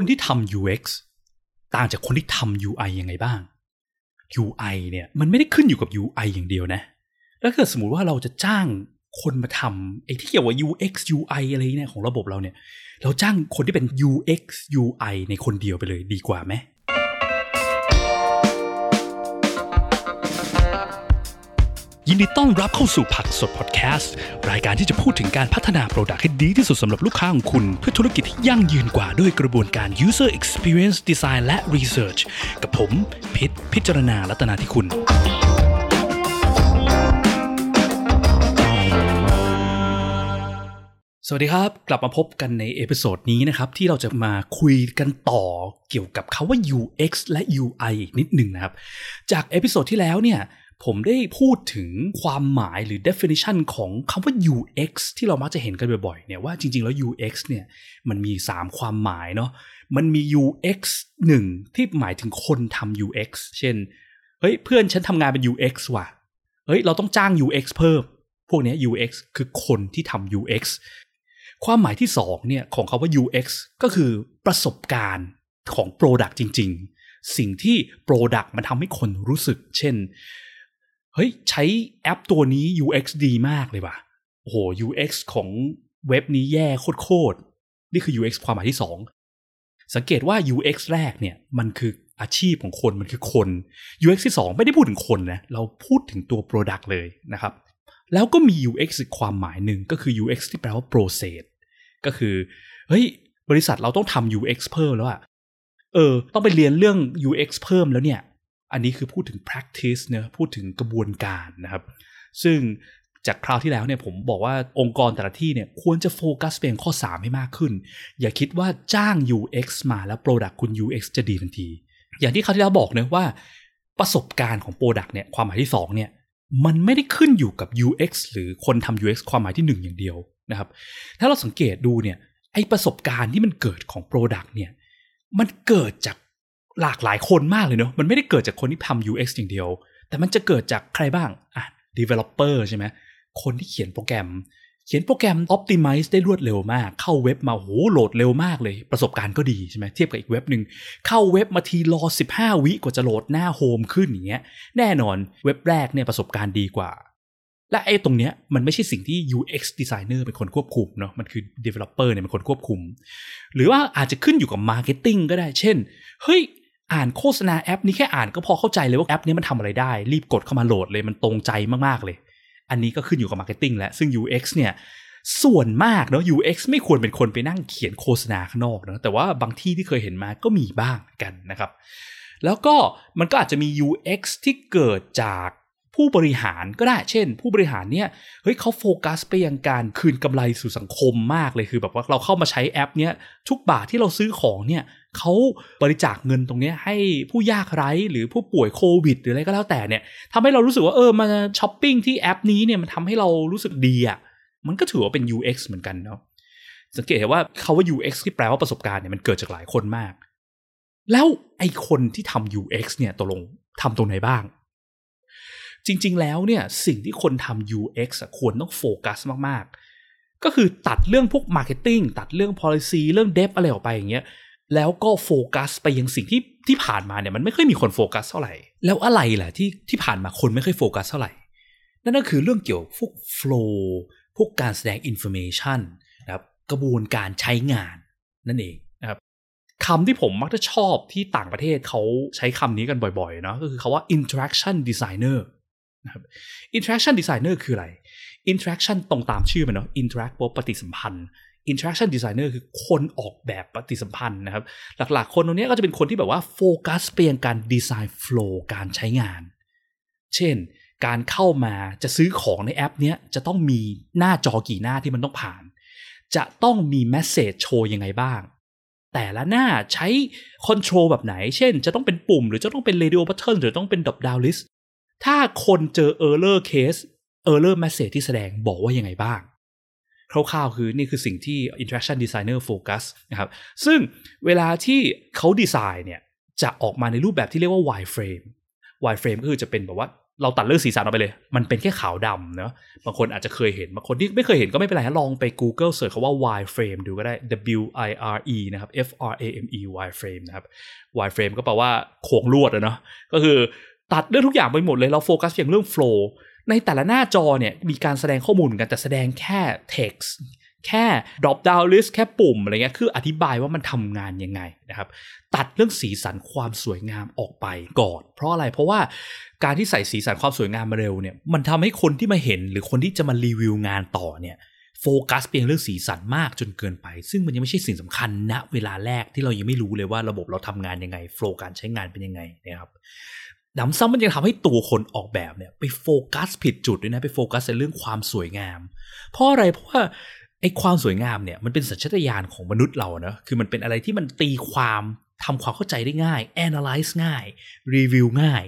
คนที่ทำ UX ต่างจากคนที่ทำ UI ยังไงบ้าง UI เนี่ยมันไม่ได้ขึ้นอยู่กับ UI อย่างเดียวนะแล้วถ้าสมมติว่าเราจะจ้างคนมาทำไอ้ที่เกี่ยวกับ UX UI อะไรเนี่ยของระบบเราเนี่ย เราจ้างคนที่เป็น UX UI ในคนเดียวไปเลยดีกว่าไหม ยินดีต้อนรับเข้าสู่ผักสดพอดแคสต์ รายการที่จะพูดถึงการพัฒนา product ให้ดีที่สุดสำหรับลูกค้าของคุณ เพื่อธุรกิจที่ยั่งยืนกว่าด้วยกระบวนการ user experience design และ research กับผมพิษพิจารณาลัตนาที่คุณ สวัสดีครับ กลับมาพบกันในเอพิโซดนี้นะครับ ที่เราจะมาคุยกันต่อเกี่ยวกับคาว่า UX และ UI อีกนิดหนึ่งนะครับ จากเอพิโซดที่แล้วเนี่ย ผมได้พูดถึงความหมายหรือ definition ของคำว่า UX ที่เรามักจะเห็นกันบ่อยๆเนี่ยว่าจริงๆแล้ว UX เนี่ยมันมี 3 ความหมายเนาะมันมี UX 1 ที่หมายถึงคนทำ UX เช่นเฮ้ยเพื่อนฉันทำงานเป็น UX ว่ะเฮ้ยเราต้องจ้าง UX เพิ่ม พวกนี้ UX คือคนที่ทำ UX ความหมายที่2เนี่ยของคาว่า UX ก็คือประสบการณ์ของ Product จริง ๆ สิ่งที่ Product มันทำให้คนรู้สึก เช่น เฮ้ยใช้แอปตัวนี้ UX ดีมากเลยว่ะโอ้โห UX ของเว็บนี้แย่โคตรๆนี่คือ UX ความหมายที่2สังเกตว่า UX แรกเนี่ยมันคืออาชีพของคนมันคือคน UX ที่ 2 ไม่ได้พูดถึงคนนะเราพูดถึงตัว Product เลยนะครับ แล้วก็มี UX อีกความหมายหนึ่งก็คือ UX ที่แปลว่า process ก็คือ เฮ้ย บริษัทเราต้องทำ UX เพิ่มแล้วอะเออ ต้องไปเรียนเรื่อง UX เพิ่มแล้วเนี่ย อันนี้คือพูดถึง practice เนะพูดถึงกระบวนการนะครับ ซึ่งจากคราวที่แล้วเนี่ยผมบอกว่าองค์กรแต่ละที่เนี่ยควรจะโฟกัสเป็นข้อ 3 ให้มากขึ้น อย่าคิดว่าจ้าง UX มาแล้ว Product คุณ UX จะดีทันที อย่างที่คราวที่แล้วบอกเนะว่า ประสบการณ์ของ Product เนี่ยความหมายที่ 2 เนี่ยมันไม่ได้ขึ้นอยู่กับ UX หรือคนทำ UX ความหมายที่ 1 อย่างเดียวนะครับ ถ้าเราสังเกตดูเนี่ยไอประสบการณ์ที่มันเกิดของ Product เนี่ยมันเกิดจาก หลากหลายคนมากเลยเนาะมันไม่ได้เกิดจากคนที่ทำ UX อย่างเดียว แต่มันจะเกิดจากใครบ้างอะ developer ใช่ไหมคนที่เขียนโปรแกรม เขียนโปรแกรม optimize ได้รวดเร็วมาก เข้าเว็บมาโหโหลดเร็วมากเลย ประสบการณ์ก็ดีใช่ไหมเทียบกับอีกเว็บหนึ่งเข้าเว็บมาทีรอ 15 วิกว่าจะโหลดหน้าโฮมขึ้นอย่างเงี้ยแน่นอนเว็บแรกเนี่ยประสบการณ์ดีกว่าและไอ้ตรงเนี้ยมันไม่ใช่สิ่งที่ UX designer เป็นคนควบคุมเนาะมันคือ developer เนี่ยเป็นคนควบคุม หรือว่าอาจจะขึ้นอยู่กับ marketing ก็ได้ เช่น เฮ้ย อ่านโฆษณาแอปนี้แค่อ่านก็พอเข้าใจเลยว่าแอปนี้มันทำอะไรได้ รีบกดเข้ามาโหลดเลยมันตรงใจมากๆเลย อันนี้ก็ขึ้นอยู่กับ marketing แล้วซึ่ง UX เนี่ยส่วนมากเนาะ UX ไม่ควรเป็นคนไปนั่งเขียนโฆษณาข้างนอกเนาะแต่ว่าบางที่ที่เคยเห็นมาก็มีบ้างกันนะครับ แล้วก็มันก็อาจจะมี UX ที่เกิดจากผู้บริหารก็ได้ เช่น ผู้บริหารเนี่ยเฮ้ยเขาโฟกัสไปยังการคืนกำไรสู่สังคมมากเลยคือแบบว่าเราเข้ามาใช้แอปเนี้ยทุกบาทที่เราซื้อของเนี่ย เขาบริจาคเงินตรงนี้ให้ผู้ยากไร้หรือผู้ป่วยโควิด หรืออะไรก็แล้วแต่เนี่ยทำให้เรารู้สึกว่าเออมาช้อปปิ้งที่แอปนี้เนี่ยมันทำให้เรารู้สึกดีอะ่ะมันก็ถือว่าเป็น UX เหมือนกันเนาะสังเกตเห็นว่าเขาว่า UX ที่แปลว่าประสบการณ์เนี่ยมันเกิดจากหลายคนมาก แล้วไอคนที่ทำ UX เนี่ยตกลงทำตรงไหนบ้าง จริง ๆ แล้วเนี่ยสิ่งที่คนทำ UX ควรต้องโฟกัสมาก ๆ ก็คือตัดเรื่องพวก Marketing ตัดเรื่อง Policy เรื่อง Dev อะไรออกไปอย่างเงี้ย แล้วก็โฟกัสไปยังสิ่งที่ที่ผ่านมาเนี่ยมันไม่ค่อยมีคนโฟกัสเท่าไหร่ แล้วอะไรแหละที่ที่ผ่านมาคนไม่ค่อยโฟกัสเท่าไหร่ นั่นก็คือเรื่องเกี่ยวพวก flow พวกการแสดง information นะครับกระบวนการใช้งานนั่นเองนะครับคำที่ผมมักจะชอบที่ต่างประเทศเขาใช้คำนี้กันบ่อยๆเนาะก็คือคาว่า interaction designer นะครับ interaction designer คืออะไร interaction ตรงตามชื่อมันเนาะ interact ปฏิสัมพันธ์ interaction designer คือคนออกแบบปฏิสัมพันธ์นะครับ หลักๆ คนตรงนี้ก็จะเป็นคนที่แบบว่าโฟกัสไปยังการ design flow การใช้งาน เช่น การเข้ามาจะซื้อของในแอปเนี้ยจะต้องมีหน้าจอกี่หน้าที่มันต้องผ่าน จะต้องมี message โชว์ยังไงบ้าง แต่ละหน้าใช้ control แบบไหน เช่น จะต้องเป็นปุ่ม หรือจะต้องเป็น radio button หรือต้องเป็น drop down list ถ้าคนเจอ error case error message ที่แสดงบอกว่ายังไงบ้าง คร่าวๆ คือนี่คือสิ่งที่ interaction designer focus นะครับซึ่งเวลาที่เขาดีไซน์เนี่ยจะออกมาในรูปแบบที่เรียกว่า wireframe wireframe ก็คือจะเป็นแบบว่าเราตัดเรื่องสีสันออกไปเลย มันเป็นแค่ขาวดำเนาะบางคนอาจจะเคยเห็น บางคนที่ไม่เคยเห็นก็ไม่เป็นไรลองไป Google เสิร์ชคำว่า wireframe ดูก็ได้ W I R E นะครับ F R A M E wireframe นะครับ wireframe ก็แปลว่าโค้งลวดอะเนาะ ก็คือตัดเรื่องทุกอย่างไปหมดเลย เราโฟกัสเพียงเรื่อง flow ในแต่ละหน้าจอเนี่ยมีการแสดงข้อมูลกันแต่แสดงแค่ text แค่ drop down list แค่ปุ่มอะไรเงี้ยคืออธิบายว่ามันทำงานยังไงนะครับตัดเรื่องสีสันความสวยงามออกไปก่อน เพราะอะไรเพราะว่าการที่ใส่สีสันความสวยงามมาเร็วเนี่ยมันทำให้คนที่มาเห็นหรือคนที่จะมารีวิวงานต่อเนี่ยโฟกัสเพียงเรื่องสีสันมากจนเกินไป ซึ่งมันยังไม่ใช่สิ่งสำคัญณเวลาแรกที่เรายังไม่รู้เลยว่าระบบเราทำงานยังไงโฟล์การใช้งานเป็นยังไงนะครับ นำซ้ำมันยังทำให้ตัวคนออกแบบเนี่ย ไปโฟกัสผิดจุดด้วยนะ ไปโฟกัสในเรื่องความสวยงาม เพราะอะไรเพราะว่าไอ้ความสวยงามเนี่ยมันเป็นสัญชาตญาณของมนุษย์เราเนะคือมันเป็นอะไรที่มันตีความทำความเข้าใจได้ง่าย analyze ง่าย รีวิวง่าย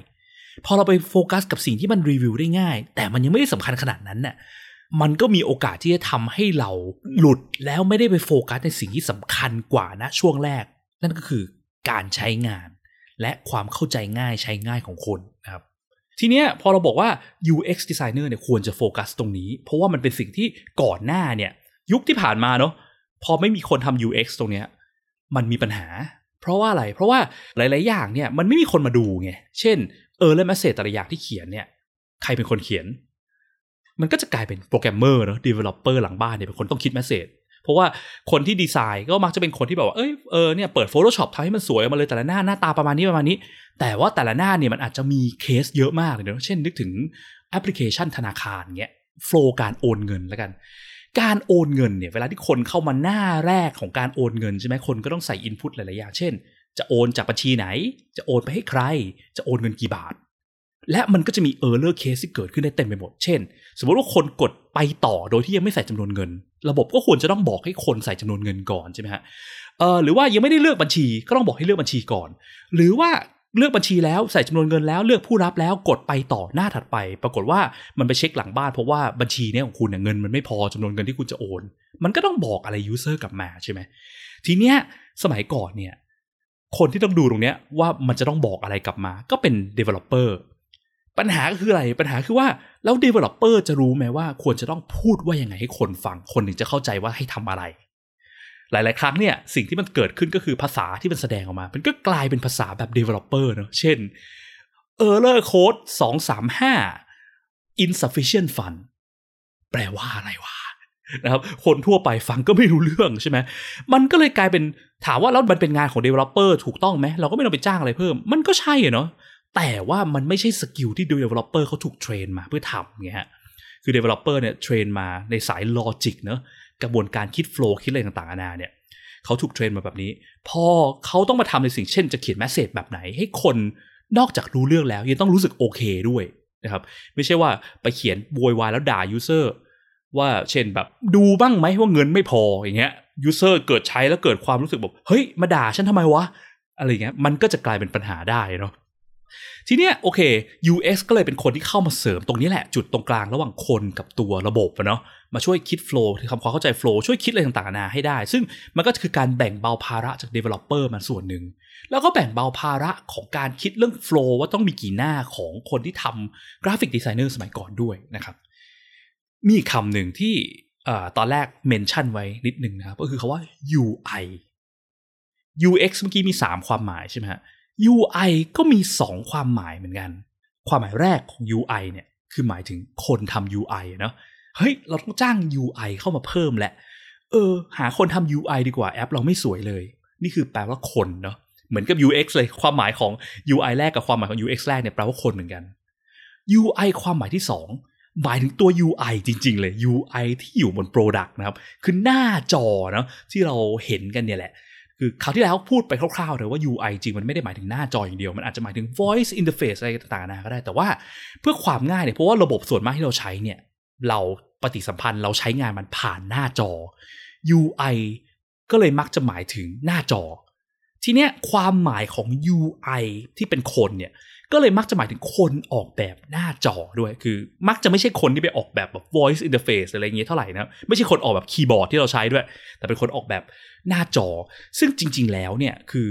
พอเราไปโฟกัสกับสิ่งที่มันรีวิวได้ง่าย แต่มันยังไม่ได้สำคัญขนาดนั้นน่ะมันก็มีโอกาสที่จะทำให้เราหลุดแล้วไม่ได้ไปโฟกัสในสิ่งที่สำคัญกว่านะช่วงแรก นั่นก็คือการใช้งาน และความเข้าใจง่ายใช้ง่ายของคนนะครับทีเนี้ยพอเราบอกว่า UX designer เนี่ยควรจะโฟกัสตรงนี้ เพราะว่ามันเป็นสิ่งที่ก่อนหน้าเนี่ย ยุคที่ผ่านมาเนาะพอไม่มีคนทำ UX ตรงเนี้ยมันมีปัญหา เพราะว่าอะไร เพราะว่าหลาย ๆ อย่างเนี่ยมันไม่มีคนมาดูไงเช่นเออแล้ว message แต่ละอย่างที่เขียนเนี่ย ใครเป็นคนเขียน มันก็จะกลายเป็นโปรแกรมเมอร์เนาะ developer หลังบ้านเนี่ยเป็นคนต้องคิด message เพราะว่าคนที่ดีไซน์ก็มักจะเป็นคนที่แบบว่า เอ้ย เออ เนี่ย เปิด Photoshop ทำให้มันสวยมาเลยแต่ละหน้าหน้าตาประมาณนี้ประมาณนี้ แต่ว่าแต่ละหน้าเนี่ยมันอาจจะมีเคสเยอะมากเลยเนาะเช่นนึกถึงแอปพลิเคชันธนาคารเงี้ย flow การโอนเงินแล้วกัน การโอนเงินเนี่ย เวลาที่คนเข้ามาหน้าแรกของการโอนเงินใช่ไหมคนก็ต้องใส่ input หลายๆอย่าง เช่น จะโอนจากบัญชีไหน จะโอนไปให้ใคร จะโอนเงินกี่บาท และมันก็จะมี error case ที่เกิดขึ้นได้เต็มไปหมด เช่น สมมติว่าคนกดไปต่อโดยที่ยังไม่ใส่จำนวนเงิน ระบบก็ควรจะต้องบอกให้คนใส่จำนวนเงินก่อนใช่ไหมฮะเออหรือว่ายังไม่ได้เลือกบัญชีก็ต้องบอกให้เลือกบัญชีก่อน หรือว่าเลือกบัญชีแล้วใส่จำนวนเงินแล้วเลือกผู้รับแล้วกดไปต่อหน้าถัดไป ปรากฏว่ามันไปเช็คหลังบ้านเพราะว่าบัญชีเนี้ยของคุณเงินมันไม่พอจำนวนเงินที่คุณจะโอน มันก็ต้องบอกอะไร user กลับมาใช่ไหมทีเนี้ยสมัยก่อนเนี่ยคนที่ต้องดูตรงเนี้ยว่ามันจะต้องบอกอะไรกลับมา ก็เป็น developer ปัญหาก็คืออะไร ปัญหาคือว่า แล้ว developer จะรู้ไหมว่าควรจะต้องพูดว่ายังไงให้คนฟัง คนถึงจะเข้าใจว่าให้ทำอะไร หลาย ๆ ครั้งเนี่ย สิ่งที่มันเกิดขึ้นก็คือภาษาที่มันแสดงออกมา มันก็กลายเป็นภาษาแบบ developer เนอะเช่น error code 235 insufficient fund แปลว่าอะไรวะนะครับคนทั่วไปฟังก็ไม่รู้เรื่องใช่ไหมมันก็เลยกลายเป็นถามว่าแล้วมันเป็นงานของ developer ถูกต้องไหมเราก็ไม่ต้องไปจ้างอะไรเพิ่ม มันก็ใช่เนาะ แต่ว่ามันไม่ใช่ skill ที่ developer เขาถูก train มาเพื่อทำไงฮะคือ developer เนี่ย train มาในสาย logic เนาะกระบวนการคิด flow คิดอะไรต่างๆนานาเนี่ยเขาถูก train มาแบบนี้ พอเขาต้องมาทำในสิ่งเช่นจะเขียน message แบบไหน ให้คนนอกจากรู้เรื่องแล้ว ยังต้องรู้สึกโอเคด้วยนะครับไม่ใช่ว่าไปเขียนโวยวายแล้วด่า user ว่าเช่นแบบดูบ้างไหมว่าเงินไม่พออย่างเงี้ย user เกิดใช้แล้วเกิดความรู้สึกแบบเฮ้ยมาด่าฉันทำไมวะอะไรเงี้ยมันก็จะกลายเป็นปัญหาได้เนาะ ทีเนี้ยโอเค UX ก็เลยเป็นคนที่เข้ามาเสริมตรงนี้แหละ จุดตรงกลางระหว่างคนกับตัวระบบเนาะมาช่วยคิด flow ทำความเข้าใจ flow ช่วยคิดอะไรต่างๆนานาให้ได้ ซึ่งมันก็คือการแบ่งเบาภาระจาก Developer มาส่วนหนึ่ง แล้วก็แบ่งเบาภาระของการคิดเรื่อง flow ว่าต้องมีกี่หน้าของคนที่ทำ graphic designer สมัยก่อนด้วยนะครับ มีคำหนึ่งที่ตอนแรก mention ไว้นิดหนึ่งนะครับก็คือคำว่า UI UX เมื่อกี้มี 3 ความหมายใช่ไหมฮะ UI ก็มี 2 ความหมายเหมือนกัน ความหมายแรกของ UI เนี่ยคือหมายถึงคนทำ UI เนาะเฮ้ย เราต้องจ้าง UI เข้ามาเพิ่มแหละ เออ หาคนทำ UI ดีกว่าแอปเราไม่สวยเลย นี่คือแปลว่าคนเนาะเหมือนกับ UX เลยความหมายของ UI แรกกับความหมายของ UX แรกเนี่ยแปลว่าคนเหมือนกัน UI ความหมายที่ 2 หมายถึงตัว UI จริง ๆ เลย UI ที่อยู่บน Product นะครับ คือหน้าจอเนาะที่เราเห็นกันเนี่ยแหละ คือคราวที่แล้วพูดไปคร่าวๆเลยว่า UI จริงมันไม่ได้หมายถึงหน้าจออย่างเดียว มันอาจจะหมายถึง voice interface อะไรต่างๆนะก็ได้ แต่ว่าเพื่อความง่ายเนี่ยเพราะว่าระบบส่วนมากที่เราใช้เนี่ย เราปฏิสัมพันธ์เราใช้งานมันผ่านหน้าจอ UI ก็เลยมักจะหมายถึงหน้าจอ ทีเนี้ยความหมายของ UI ที่เป็นคนเนี่ย ก็เลยมักจะหมายถึงคนออกแบบหน้าจอด้วยคือ มักจะไม่ใช่คนที่ไปออกแบบแบบ voice interface อะไรเงี้ยเท่าไหร่นะไม่ใช่คนออกแบบคีย์บอร์ดที่เราใช้ด้วย แต่เป็นคนออกแบบหน้าจอ ซึ่งจริง ๆ แล้วเนี่ยคือ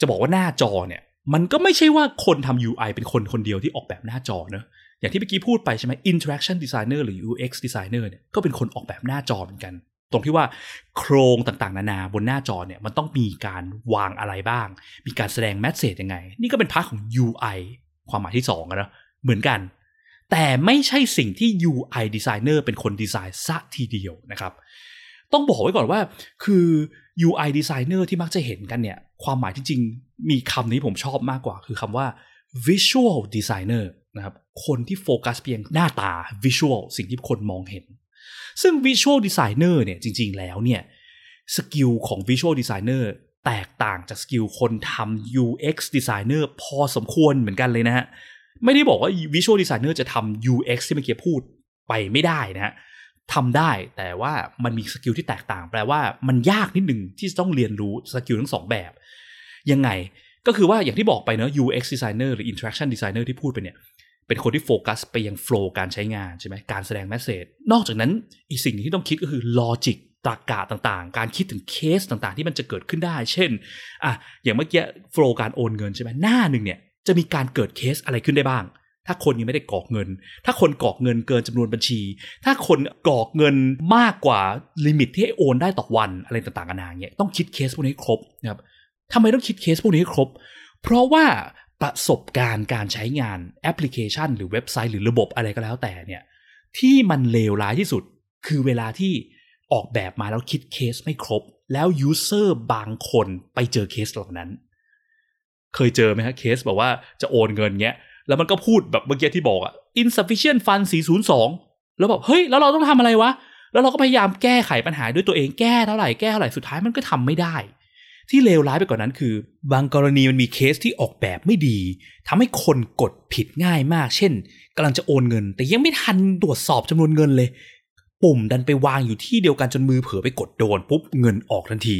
จะบอกว่าหน้าจอเนี่ย มันก็ไม่ใช่ว่าคนทำ UI เป็นคนคนเดียวที่ออกแบบหน้าจอเนอะอย่างที่เมื่อกี้พูดไปใช่ไหม interaction designer หรือ UX designer เนี่ยก็เป็นคนออกแบบหน้าจอเหมือนกัน ตรงที่ว่าโครงต่างๆ นานาบนหน้าจอเนี่ยมันต้องมีการวางอะไรบ้าง มีการแสดง message ยังไง นี่ก็เป็น part ของ UI ความหมายที่2นะเหมือนกัน แต่ไม่ใช่สิ่งที่ UI designer เป็นคนดีไซน์ซะทีเดียวนะครับ ต้องบอกไว้ก่อนว่าคือ UI designer ที่มักจะเห็นกันเนี่ย ความหมายที่จริงมีคำนี้ผมชอบมากกว่า คือคำว่า visual designer นะครับ คนที่โฟกัสเพียงหน้าตา visual สิ่งที่คนมองเห็น ซึ่ง visual designer เนี่ยจริง ๆ แล้วเนี่ย skill ของ visual designer แตกต่างจาก skill คนทำ UX designer พอสมควรเหมือนกันเลยนะฮะ ไม่ได้บอกว่า visual designer จะทำ UX ที่เมื่อกี้พูดไปไม่ได้นะฮะทำได้แต่ว่ามันมี skill ที่แตกต่าง แปลว่ามันยากนิดหนึ่งที่จะต้องเรียนรู้ skill ทั้งสองแบบ ยังไงก็คือว่าอย่างที่บอกไปเนอะ UX designer หรือ interaction designer ที่พูดไปเนี่ย เป็นคนที่โฟกัสไปยัง flow การใช้งานใช่ไหมการแสดง message นอกจากนั้นอีกสิ่งที่ต้องคิดก็คือ logic ตรรกะต่างๆ การคิดถึงเคสต่างๆ ที่มันจะเกิดขึ้นได้ เช่นอะอย่างเมื่อกี้ flow การโอนเงินใช่ไหมหน้าหนึ่งเนี่ยจะมีการเกิดเคสอะไรขึ้นได้บ้าง ถ้าคนยังไม่ได้กรอกเงิน ถ้าคนกรอกเงินเกินจำนวนบัญชี ถ้าคนกรอกเงินมากกว่า limit ที่ให้โอนได้ต่อวันอะไรต่างๆนานาเนี่ยต้องคิดเคสพวกนี้ครบนะครับทำไมต้องคิดเคสพวกนี้ครบ เพราะว่า ประสบการณ์การใช้งานแอปพลิเคชัน หรือเว็บไซต์หรือระบบอะไรก็แล้วแต่เนี่ยที่มันเลวร้ายที่สุด คือเวลาที่ออกแบบมาแล้วคิดเคสไม่ครบ แล้ว user บางคนไปเจอเคสเหล่านั้น เคยเจอไหมฮะเคสแบบว่าจะโอนเงินเงี้ย แล้วมันก็พูดแบบเมื่อกี้ที่บอกอะ insufficient fund 402 แล้วแบบเฮ้ย แล้วเราต้องทำอะไรวะ แล้วเราก็พยายามแก้ไขปัญหาด้วยตัวเองแก้เท่าไหร่แก้เท่าไหร่สุดท้ายมันก็ทำไม่ได้ ที่เลวร้ายไปกว่านั้นคือ บางกรณีมันมีเคสที่ออกแบบไม่ดีทำให้คนกดผิดง่ายมาก เช่นกำลังจะโอนเงิน แต่ยังไม่ทันตรวจสอบจำนวนเงินเลย ปุ่มดันไปวางอยู่ที่เดียวกันจนมือเผลอไปกดโดนปุ๊บเงินออกทันที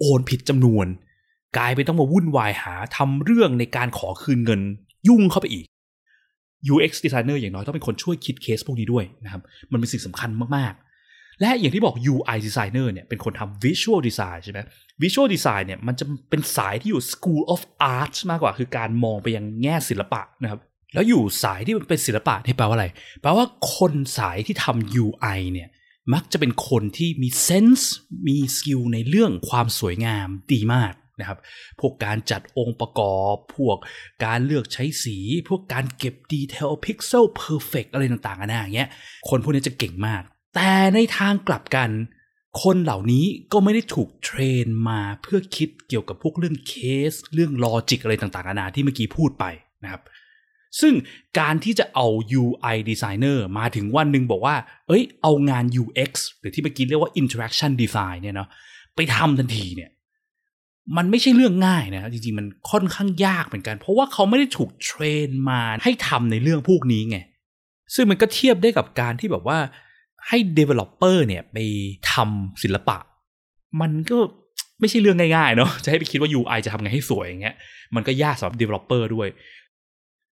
โอนผิดจำนวน กลายไปต้องมาวุ่นวายหาทำเรื่องในการขอคืนเงิน ยุ่งเข้าไปอีก UX designer อย่างน้อยต้องเป็นคนช่วยคิดเคสพวกนี้ด้วยนะครับ มันเป็นสิ่งสำคัญมาก และอย่างที่บอก UI designer เนี่ยเป็นคนทำ visual design ใช่ไหม visual design เนี่ยมันจะเป็นสายที่อยู่ school of art มากกว่าคือการมองไปยังแง่ศิลปะนะครับ แล้วอยู่สายที่มันเป็นศิลปะนี่แปลว่าอะไร แปลว่าคนสายที่ทำ UI เนี่ยมักจะเป็นคนที่มี sense มี skill ในเรื่องความสวยงามดีมากนะครับ พวกการจัดองค์ประกอบ พวกการเลือกใช้สี พวกการเก็บ detail pixel perfect อะไรต่างๆนานาอย่างเงี้ย คนพวกนี้จะเก่งมาก แต่ในทางกลับกัน คนเหล่านี้ก็ไม่ได้ถูกเทรนมาเพื่อคิดเกี่ยวกับพวกเรื่องเคส เรื่องลอจิกอะไรต่างๆนานาที่เมื่อกี้พูดไปนะครับ ซึ่งการที่จะเอา UI designer มาถึงวันหนึ่งบอกว่า เอ้ย เอางาน UX หรือที่เมื่อกี้เรียกว่า interaction design เนี่ยเนาะไปทำทันทีเนี่ยมันไม่ใช่เรื่องง่ายนะจริงๆ มันค่อนข้างยากเหมือนกัน เพราะว่าเขาไม่ได้ถูกเทรนมาให้ทำในเรื่องพวกนี้ไง ซึ่งมันก็เทียบได้กับการที่แบบว่า ให้ developer เนี่ยไปทำศิลปะ มันก็ไม่ใช่เรื่องง่ายๆเนาะจะให้ไปคิดว่า UI จะทำไงให้สวยอย่างเงี้ยมันก็ยากสำหรับ developer ด้วย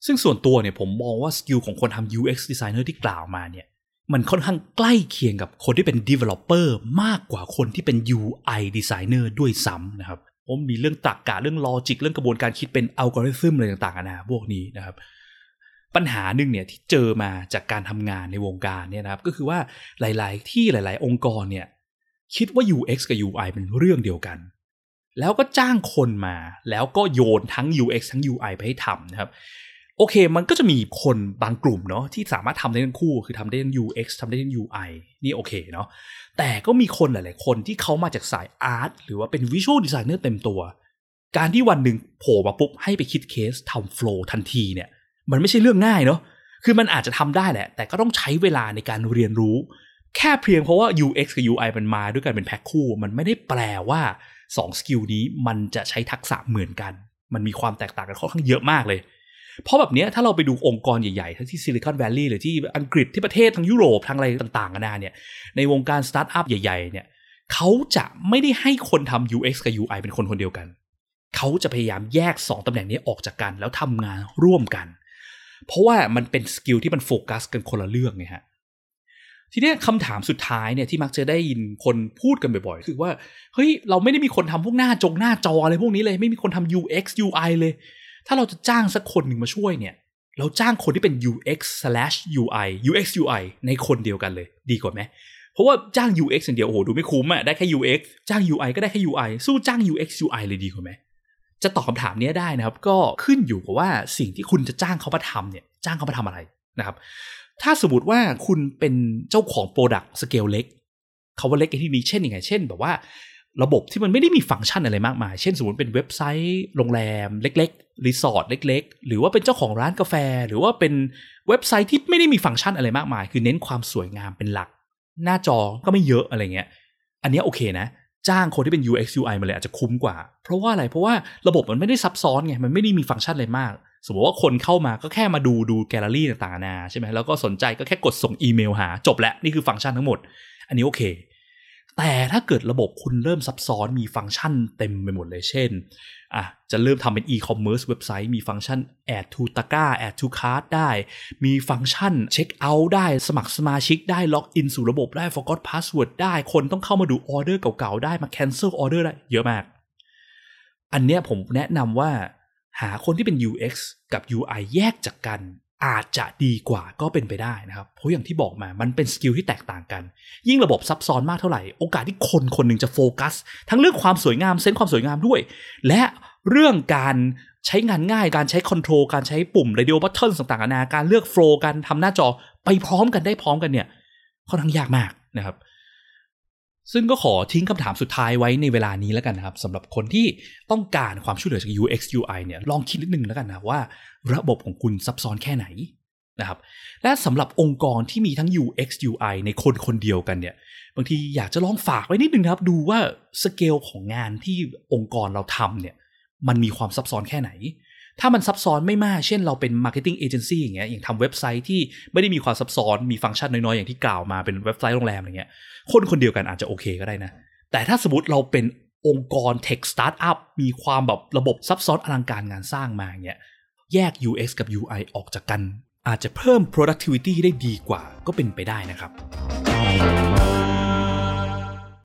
ซึ่งส่วนตัวเนี่ยผมมองว่าสกิลของคนทำ UX designer ที่กล่าวมาเนี่ยมันค่อนข้างใกล้เคียงกับคนที่เป็น developer มากกว่าคนที่เป็น UI designer ด้วยซ้ำนะครับผมมีเรื่องตรรกกะเรื่องลอจิกเรื่องกระบวนการคิดเป็นอัลกอริทึมอะไรต่างๆนานาพวกนี้นะครับ ปัญหาหนึ่งเนี่ยที่เจอมาจากการทำงานในวงการเนี่ยนะครับ ก็คือว่าหลาย ๆ ที่หลาย ๆ องค์กรเนี่ยคิดว่า UX กับ UI เป็นเรื่องเดียวกัน แล้วก็จ้างคนมา แล้วก็โยนทั้ง UX ทั้ง UI ไปให้ทำนะครับ โอเค มันก็จะมีคนบางกลุ่มเนาะที่สามารถทำได้ทั้งคู่ คือทำได้ทั้ง UX ทำได้ทั้ง UI นี่โอเคเนาะ แต่ก็มีคนหลาย ๆ คนที่เขามาจากสายอาร์ตหรือว่าเป็นวิชวลดีไซเนอร์เต็มตัว การที่วันหนึ่งโผล่มาปุ๊บให้ไปคิดเคสทำ flow ทันทีเนี่ย มันไม่ใช่เรื่องง่ายเนาะคือมันอาจจะทำได้แหละ แต่ก็ต้องใช้เวลาในการเรียนรู้ แค่เพียงเพราะว่า UX กับ UI มันมาด้วยกันเป็นแพ็คคู่ มันไม่ได้แปลว่า2 skill นี้มันจะใช้ทักษะเหมือนกัน มันมีความแตกต่างกันค่อนข้างเยอะมากเลย เพราะแบบนี้ถ้าเราไปดูองค์กรใหญ่ๆ ทั้งที่ซิลิคอนแวลลีย์หรือที่อังกฤษที่ประเทศทั้งยุโรปทั้งอะไรต่างๆกันานาเนี่ย ในวงการสตาร์ทอัพใหญ่ๆเนี่ยเขาจะไม่ได้ให้คนทำ UX กับ UI เป็นคนคนเดียวกัน เขาจะพยายามแยก 2ตำแหน่งนี้ออกจากกัน แล้วทำงานร่วมกัน เพราะว่ามันเป็น skill ที่มันโฟกัสกันคนละเรื่องไงฮะทีนี้คำถามสุดท้ายเนี่ยที่มักจะได้ยินคนพูดกันบ่อยๆ คือว่า เฮ้ย เราไม่ได้มีคนทำพวกหน้าจงหน้าจออะไรพวกนี้เลย ไม่มีคนทำ UX UI เลย ถ้าเราจะจ้างสักคนหนึ่งมาช่วยเนี่ย เราจ้างคนที่เป็น UX slash UI UX UI ในคนเดียวกันเลย ดีกว่าไหมเพราะว่าจ้าง UX อย่างเดียวโอ้โหดูไม่คุ้มอะได้แค่ UX จ้าง UI ก็ได้แค่ UI สู้จ้าง UX UI เลยดีกว่าไหม จะตอบคำถามนี้ได้นะครับ ก็ขึ้นอยู่กับว่าสิ่งที่คุณจะจ้างเขามาทำเนี่ย จ้างเขามาทำอะไรนะครับ ถ้าสมมติว่าคุณเป็นเจ้าของ product scale เล็กเขาว่าเล็กในที่นี้เช่นยังไง เช่น แบบว่าระบบที่มันไม่ได้มีฟังก์ชันอะไรมากมาย เช่น สมมติเป็นเว็บไซต์โรงแรม เล็กๆ รีสอร์ทเล็ก ๆ หรือว่าเป็นเจ้าของร้านกาแฟ หรือว่าเป็นเว็บไซต์ที่ไม่ได้มีฟังก์ชันอะไรมากมาย คือเน้นความสวยงามเป็นหลัก หน้าจอก็ไม่เยอะอะไรเงี้ย อันนี้โอเคนะ จ้างคนที่เป็น UX UI มาเลยอาจจะคุ้มกว่า เพราะว่าอะไร เพราะว่าระบบมันไม่ได้ซับซ้อนไง มันไม่ได้มีฟังก์ชันอะไรมาก สมมติว่าคนเข้ามาก็แค่มาดูดูแกลเลอรี่ต่างๆนานาใช่ไหมแล้วก็สนใจก็แค่กดส่งอีเมลหาจบแล้วนี่คือฟังก์ชันทั้งหมด อันนี้โอเค แต่ถ้าเกิดระบบคุณเริ่มซับซ้อนมีฟังก์ชันเต็มไปหมดเลยเช่นอะจะเริ่มทำเป็น e-commerce เว็บไซต์มีฟังก์ชัน add to ตะกร้า add to cart ได้ มีฟังก์ชันเช็คเอาท์ได้สมัครสมาชิกได้ล็อกอินสู่ระบบได้ forgot password ได้คนต้องเข้ามาดูออเดอร์เก่าๆ ได้มา cancel order ได้เยอะมาก อันเนี้ยผมแนะนำว่าหาคนที่เป็น UX กับ UI แยกจากกัน อาจจะดีกว่าก็เป็นไปได้นะครับ เพราะอย่างที่บอกมามันเป็น skill ที่แตกต่างกัน ยิ่งระบบซับซ้อนมากเท่าไหร่ โอกาสที่คนคนหนึ่งจะโฟกัส ทั้งเรื่องความสวยงาม sense ความสวยงามด้วย และเรื่องการใช้งานง่ายการใช้ control การใช้ปุ่ม radio button ต่างๆนานาการเลือก flow การทำหน้าจอไปพร้อมกันได้พร้อมกันเนี่ยค่อนข้างยากมากนะครับ ซึ่งก็ขอทิ้งคำถามสุดท้ายไว้ในเวลานี้แล้วกันนะครับสำหรับคนที่ต้องการความช่วยเหลือจาก UX UI เนี่ยลองคิดนิดนึงแล้วกันนะว่า ระบบของคุณซับซ้อนแค่ไหนนะครับและสำหรับองค์กรที่มีทั้ง UX UI ในคนคนเดียวกันเนี่ยบางทีอยากจะลองฝากไว้นิดนึงครับ ดูว่าสเกลของงานที่องค์กรเราทำเนี่ยมันมีความซับซ้อนแค่ไหน ถ้ามันซับซ้อนไม่มาก เช่นเราเป็น marketing agency อย่างเงี้ยอย่างทำเว็บไซต์ที่ไม่ได้มีความซับซ้อนมีฟังก์ชันน้อยๆ อย่างที่กล่าวมาเป็นเว็บไซต์โรงแรมอะไรเงี้ยคนคนเดียวกันอาจจะโอเคก็ได้นะ แต่ถ้าสมมติเราเป็นองค์กร tech สตาร์ทอัพมีความแบบระบบซับซ้อนอลังการงานสร้างมาเงี้ยแยก UX กับ UI ออกจากกัน อาจจะเพิ่ม productivity ได้ดีกว่าก็เป็นไปได้นะครับ